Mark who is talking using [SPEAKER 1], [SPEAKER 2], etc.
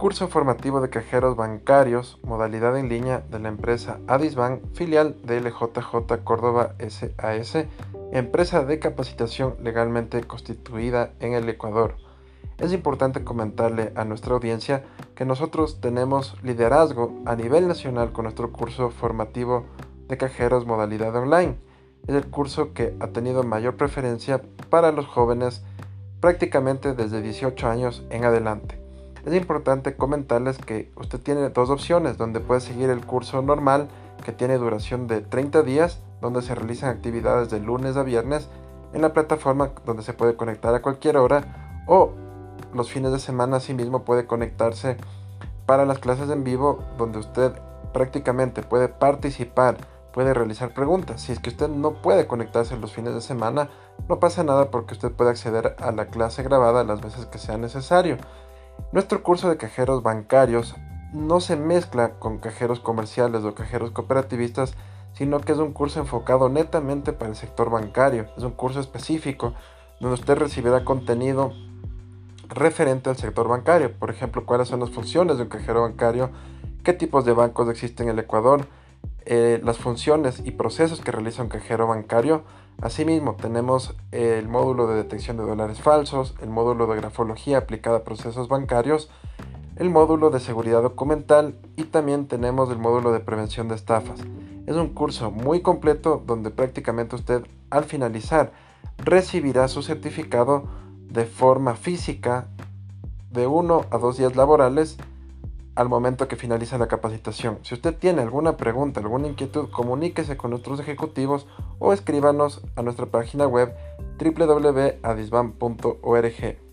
[SPEAKER 1] curso formativo de cajeros bancarios, modalidad en línea de la empresa Adisbank, filial de LJJ Córdoba SAS, empresa de capacitación legalmente constituida en el Ecuador. Es importante comentarle a nuestra audiencia que nosotros tenemos liderazgo a nivel nacional con nuestro curso formativo de cajeros modalidad online. Es el curso que ha tenido mayor preferencia para los jóvenes prácticamente desde 18 años en adelante. Es importante comentarles que usted tiene dos opciones donde puede seguir el curso normal que tiene duración de 30 días donde se realizan actividades de lunes a viernes en la plataforma donde se puede conectar a cualquier hora o los fines de semana asimismo puede conectarse para las clases en vivo donde usted prácticamente puede participar, puede realizar preguntas. Si es que usted no puede conectarse los fines de semana, no pasa nada porque usted puede acceder a la clase grabada las veces que sea necesario. Nuestro curso de cajeros bancarios no se mezcla con cajeros comerciales o cajeros cooperativistas, sino que es un curso enfocado netamente para el sector bancario. Es un curso específico donde usted recibirá contenido referente al sector bancario. Por ejemplo, cuáles son las funciones de un cajero bancario, qué tipos de bancos existen en el Ecuador, eh, las funciones y procesos que realiza un cajero bancario. Asimismo, tenemos el módulo de detección de dólares falsos, el módulo de grafología aplicada a procesos bancarios, el módulo de seguridad documental y también tenemos el módulo de prevención de estafas. Es un curso muy completo donde prácticamente usted al finalizar recibirá su certificado de forma física de uno a dos días laborales al momento que finaliza la capacitación. Si usted tiene alguna pregunta, alguna inquietud, comuníquese con nuestros ejecutivos o escríbanos a nuestra página web www.adisban.org.